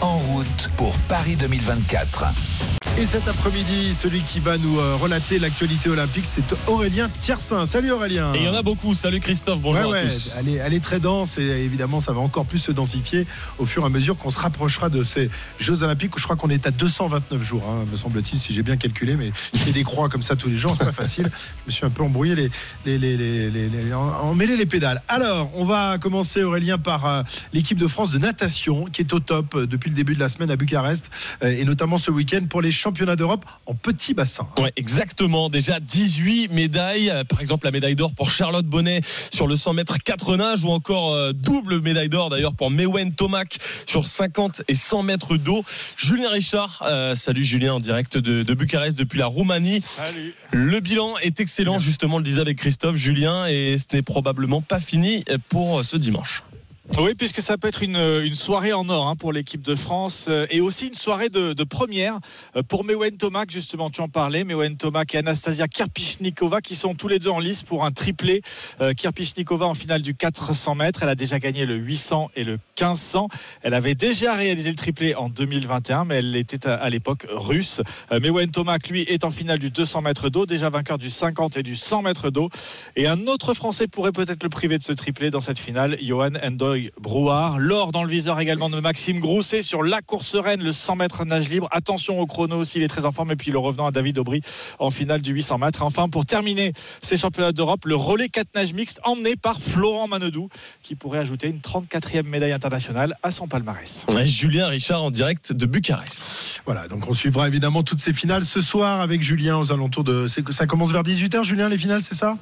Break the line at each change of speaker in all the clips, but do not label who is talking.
En route pour Paris 2024.
Et cet après-midi, celui qui va nous euh, relater l'actualité olympique, c'est Aurélien Tiersin. Salut Aurélien.
Et il y en a beaucoup. Salut Christophe, bonjour
Ouais,
à
ouais,
tous.
Elle est, elle est très dense et évidemment, ça va encore plus se densifier au fur et à mesure qu'on se rapprochera de ces Jeux Olympiques. Je crois qu'on est à 229 jours, hein, me semble-t-il, si j'ai bien calculé. Mais je fais des croix comme ça tous les jours, c'est pas facile. Je me suis un peu embrouillé les, les, les, les, les- emmêlé pédales. Alors, on va commencer Aurélien par euh, l'équipe de France de natation qui est au top euh, depuis le début de la semaine à Bucarest euh, et notamment ce week-end pour les championnats d'Europe en petit bassin.
Ouais, exactement. Déjà 18 médailles. Euh, Par exemple, la médaille d'or pour Charlotte Bonnet sur le 100 mètres 4 nages ou encore euh, double médaille d'or d'ailleurs pour Mewen Tomac sur 50 et 100 mètres d'eau. Julien Richard, euh, salut Julien en direct de, de Bucarest depuis la Roumanie. Le bilan est excellent, justement, le disait avec Christophe, Julien, et ce n'est probablement pas fini pour ce dimanche.
Oui, puisque ça peut être une, soirée en or hein, pour l'équipe de France euh, et aussi une soirée de, première euh, pour Mewen Tomac, justement, tu en parlais, Mewen Tomac et Anastasia Kirpichnikova qui sont tous les deux en lice pour un triplé. Euh, Kirpichnikova en finale du 400 mètres, elle a déjà gagné le 800 et le 1500. Elle avait déjà réalisé le triplé en 2021, mais elle était à, l'époque russe. Mewen Tomac, lui, est en finale du 200 mètres d'eau, déjà vainqueur du 50 et du 100 mètres d'eau. Et un autre Français pourrait peut-être le priver de ce triplé dans cette finale, Johan Endoy Brouard. L'or dans le viseur également de Maxime Grousset sur la course reine, le 100 mètres nage libre. Attention au chrono aussi, il est très en forme. Et puis le revenant à David Aubry en finale du 800 mètres. Enfin, pour terminer ces championnats d'Europe, le relais 4 nage mixte emmené par Florent Manodou qui pourrait ajouter une 34e médaille internationale à son palmarès.
Ouais, Julien Richard en direct de Bucarest.
Voilà, donc on suivra évidemment toutes ces finales ce soir avec Julien aux alentours de. Ça commence vers 18h, Julien, les finales, c'est ça?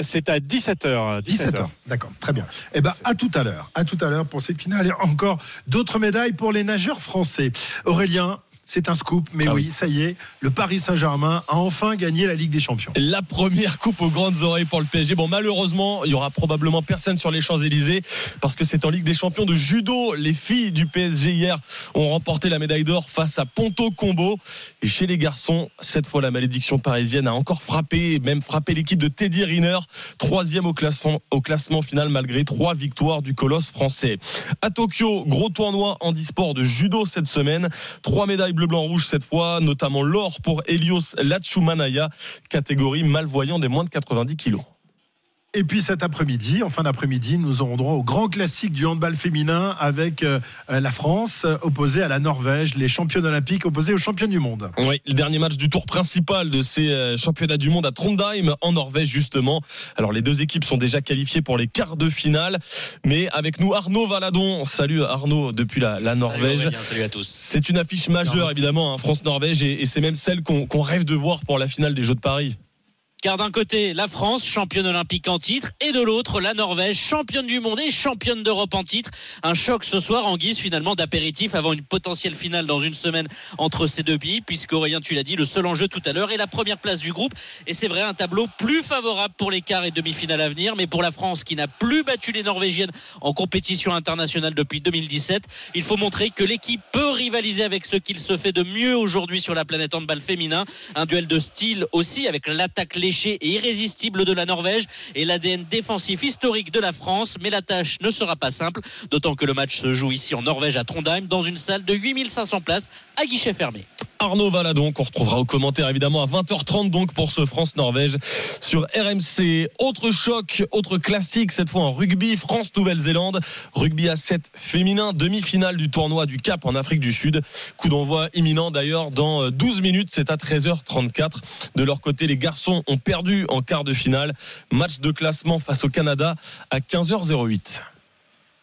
C'est à 17h.
17h. D'accord, très bien. Eh ben, à tout à l'heure. À tout à l'heure pour cette finale et encore d'autres médailles pour les nageurs français. Aurélien, c'est un scoop, mais
Ah
oui,
oui.
ça y est, le Paris Saint-Germain a enfin gagné la Ligue des Champions.
La première coupe aux grandes oreilles pour le PSG. Bon, malheureusement, il y aura probablement personne sur les Champs-Élysées parce que c'est en Ligue des Champions de judo. Les filles du PSG hier ont remporté la médaille d'or face à Ponto Combo. Et chez les garçons, cette fois, la malédiction parisienne a encore frappé, même frappé l'équipe de Teddy Riner, troisième au classement, au classement final malgré trois victoires du colosse français. À Tokyo, gros tournoi handisport de judo cette semaine. Trois médailles bleu, blanc, rouge cette fois, notamment l'or pour Elios Lachumanaya, catégorie malvoyant des moins de 90 kilos.
Et puis cet après-midi, en fin d'après-midi, nous aurons droit au grand classique du handball féminin avec euh, la France euh, opposée à la Norvège, les championnes olympiques opposées aux championnes du monde.
Oui, le dernier match du tour principal de ces euh, championnats du monde à Trondheim, en Norvège justement. Alors les deux équipes sont déjà qualifiées pour les quarts de finale, mais avec nous Arnaud Valadon. Salut Arnaud depuis la, la Norvège.
Salut à tous.
C'est une affiche majeure évidemment, hein, France-Norvège, et, et c'est même celle qu'on qu'on rêve de voir pour la finale des Jeux de Paris.
Car d'un côté, la France, championne olympique en titre, et de l'autre, la Norvège, championne du monde et championne d'Europe en titre. Un choc ce soir en guise finalement d'apéritif avant une potentielle finale dans une semaine entre ces deux pays, puisque Aurélien, tu l'as dit, le seul enjeu tout à l'heure est la première place du groupe. Et c'est vrai, un tableau plus favorable pour les quarts et demi-finales à venir, mais pour la France qui n'a plus battu les Norvégiennes en compétition internationale depuis 2017, il faut montrer que l'équipe peut rivaliser avec ce qu'il se fait de mieux aujourd'hui sur la planète handball féminin. Un duel de style aussi avec l'attaque et irrésistible de la Norvège et l'ADN défensif historique de la France. Mais la tâche ne sera pas simple, d'autant que le match se joue ici en Norvège à Trondheim dans une salle de 8500 places à guichet fermé.
Arnaud Valadon, qu'on retrouvera au commentaire évidemment à 20h30 donc pour ce France-Norvège sur RMC. Autre choc, autre classique, cette fois en rugby, France-Nouvelle-Zélande. Rugby à 7 féminin, demi-finale du tournoi du Cap en Afrique du Sud. Coup d'envoi imminent d'ailleurs dans 12 minutes, c'est à 13h34. De leur côté, les garçons ont perdu en quart de finale. Match de classement face au Canada à 15h08.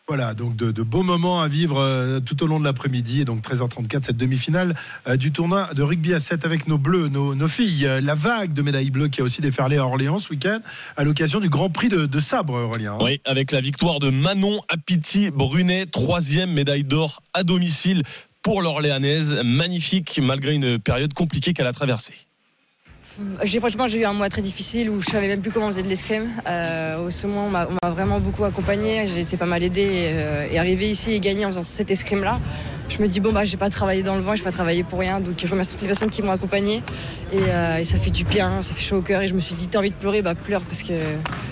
Voilà, donc de, beaux moments à vivre euh, tout au long de l'après-midi. Et donc 13h34, cette demi-finale euh, du tournoi de rugby à 7 avec nos bleus, nos, filles. Euh, la vague de médailles bleues qui a aussi déferlé à Orléans ce week-end à l'occasion du Grand Prix de, de Sabre, Aurélien. hein.
Oui, avec la victoire de Manon Apiti Brunet, troisième médaille d'or à domicile pour l'Orléanaise. Magnifique, malgré une période compliquée qu'elle a traversée.
J'ai franchement j'ai eu un mois très difficile où je savais même plus comment on faisait de l'escrime. Euh, au m'a on m'a vraiment beaucoup accompagné, j'ai été pas mal aidé et, euh, et arriver ici et gagner en faisant cet escrime là. Je me dis bon bah j'ai pas travaillé dans le vent, j'ai pas travaillé pour rien, donc je remercie toutes les personnes qui m'ont accompagné et, euh, et ça fait du bien, ça fait chaud au cœur et je me suis dit t'as envie de pleurer, bah pleure parce que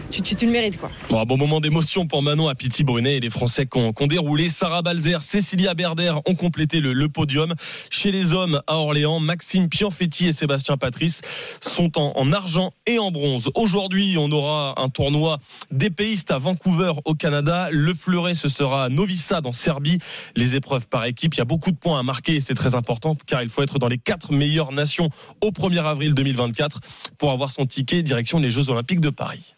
tu, le mérites quoi.
Bon, un bon moment d'émotion pour Manon Apiti Brunet et les Français qui ont, déroulé. Sarah Balzer, Cécilia Berder ont complété le, podium. Chez les hommes à Orléans, Maxime Pianfetti et Sébastien Patrice sont en, en argent et en bronze. Aujourd'hui, on aura un tournoi d'épéistes à Vancouver au Canada. Le fleuret, ce sera à Novi Sad Serbie. Les épreuves par équipe, il y a beaucoup de points à marquer et c'est très important car il faut être dans les quatre meilleures nations au 1er avril 2024 pour avoir son ticket direction les Jeux Olympiques de Paris.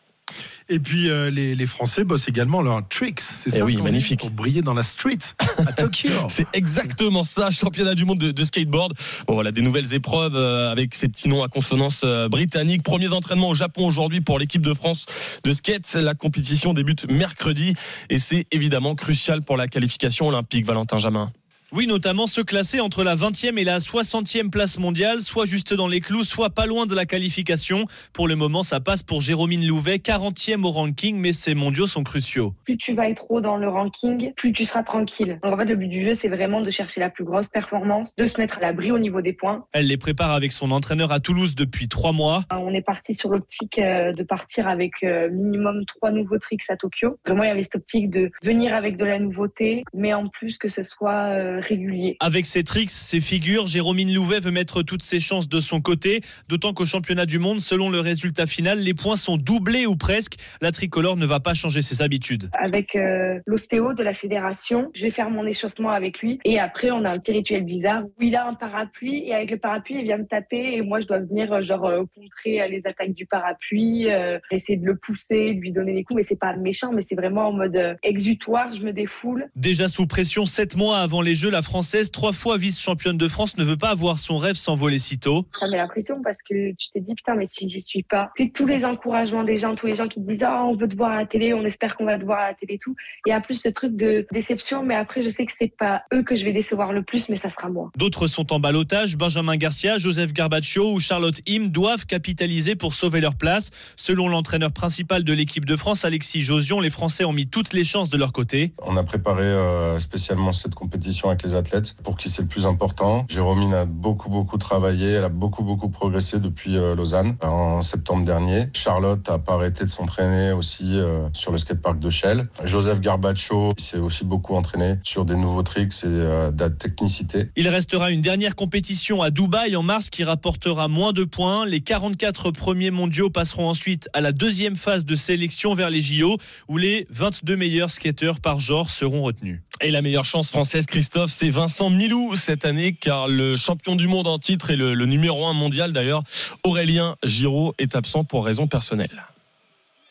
Et puis euh, les, les Français bossent également leur tricks, c'est
Eh
ça
oui,
qu'on dit,
magnifique.
Pour briller dans la street à Tokyo.
C'est exactement ça, championnat du monde de, de skateboard. Bon voilà, des nouvelles épreuves euh, avec ces petits noms à consonance euh, britannique. Premiers entraînements au Japon aujourd'hui pour l'équipe de France de skate. La compétition débute mercredi et c'est évidemment crucial pour la qualification olympique, Valentin Jamin.
Oui, notamment se classer entre la 20e et la 60e place mondiale, soit juste dans les clous, soit pas loin de la qualification. Pour le moment, ça passe pour Jérôme Louvet, 40e au ranking, mais ces mondiaux sont cruciaux.
plus tu vas être haut dans le ranking, plus tu seras tranquille. Donc en fait, le but du jeu, c'est vraiment de chercher la plus grosse performance, de se mettre à l'abri au niveau des points.
Elle les prépare avec son entraîneur à Toulouse depuis trois mois.
On est parti sur l'optique euh, de partir avec euh, minimum trois nouveaux tricks à Tokyo. Vraiment, il y avait cette optique de venir avec de la nouveauté, mais en plus que ce soit euh, régulier.
Avec ses tricks, ses figures, Jérôme Louvet veut mettre toutes ses chances de son côté, d'autant qu'au championnat du monde, selon le résultat final, les points sont doublés ou presque. La tricolore ne va pas changer ses habitudes.
Avec euh, l'ostéo de la fédération, je vais faire mon échauffement avec lui. Et après, on a un petit rituel bizarre où il a un parapluie et avec le parapluie, il vient me taper et moi, je dois venir euh, genre euh, contrer euh, les attaques du parapluie, euh, essayer de le pousser, de lui donner des coups. Mais c'est pas méchant, mais c'est vraiment en mode exutoire. Je me défoule.
Déjà sous pression, sept mois avant les Jeux, la Française, trois fois vice-championne de France, ne veut pas avoir son rêve s'envoler si tôt.
Ça met la pression parce que tu t'es dit putain mais si j'y suis pas, c'est tous les encouragements des gens, tous les gens qui te disent ah on veut te voir à la télé, on espère qu'on va te voir à la télé et tout. Il y a plus ce truc de déception, mais après je sais que c'est pas eux que je vais décevoir le plus, mais ça sera moi.
D'autres sont en balotage. Benjamin Garcia, Joseph Garbaccio ou Charlotte Im doivent capitaliser pour sauver leur place. Selon l'entraîneur principal de l'équipe de France, Alexis Josion, les Français ont mis toutes les chances de leur côté.
On a préparé euh, spécialement cette compétition avec les athlètes pour qui c'est le plus important. Jérôme a beaucoup beaucoup travaillé, elle a beaucoup beaucoup progressé depuis euh, Lausanne en septembre dernier. Charlotte a pas arrêté de s'entraîner aussi euh, sur le skatepark de Shell. Joseph Garbaccio s'est aussi beaucoup entraîné sur des nouveaux tricks et euh, de la technicité.
Il restera une dernière compétition à Dubaï en mars qui rapportera moins de points. Les 44 premiers mondiaux passeront ensuite à la deuxième phase de sélection vers les JO où les 22 meilleurs skateurs par genre seront retenus.
Et la meilleure chance française, Christophe, c'est Vincent Milou cette année, car le champion du monde en titre et le, le numéro un mondial d'ailleurs, Aurélien Giraud, est absent pour raison personnelle.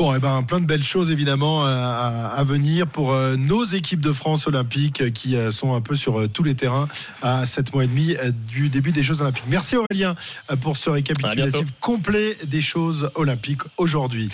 Bon, eh ben, plein de belles choses évidemment euh, à, à venir pour euh, nos équipes de France olympiques euh, qui sont un peu sur tous les terrains à 7 mois et demi du début des Jeux olympiques. Merci Aurélien pour ce récapitulatif complet des choses olympiques aujourd'hui.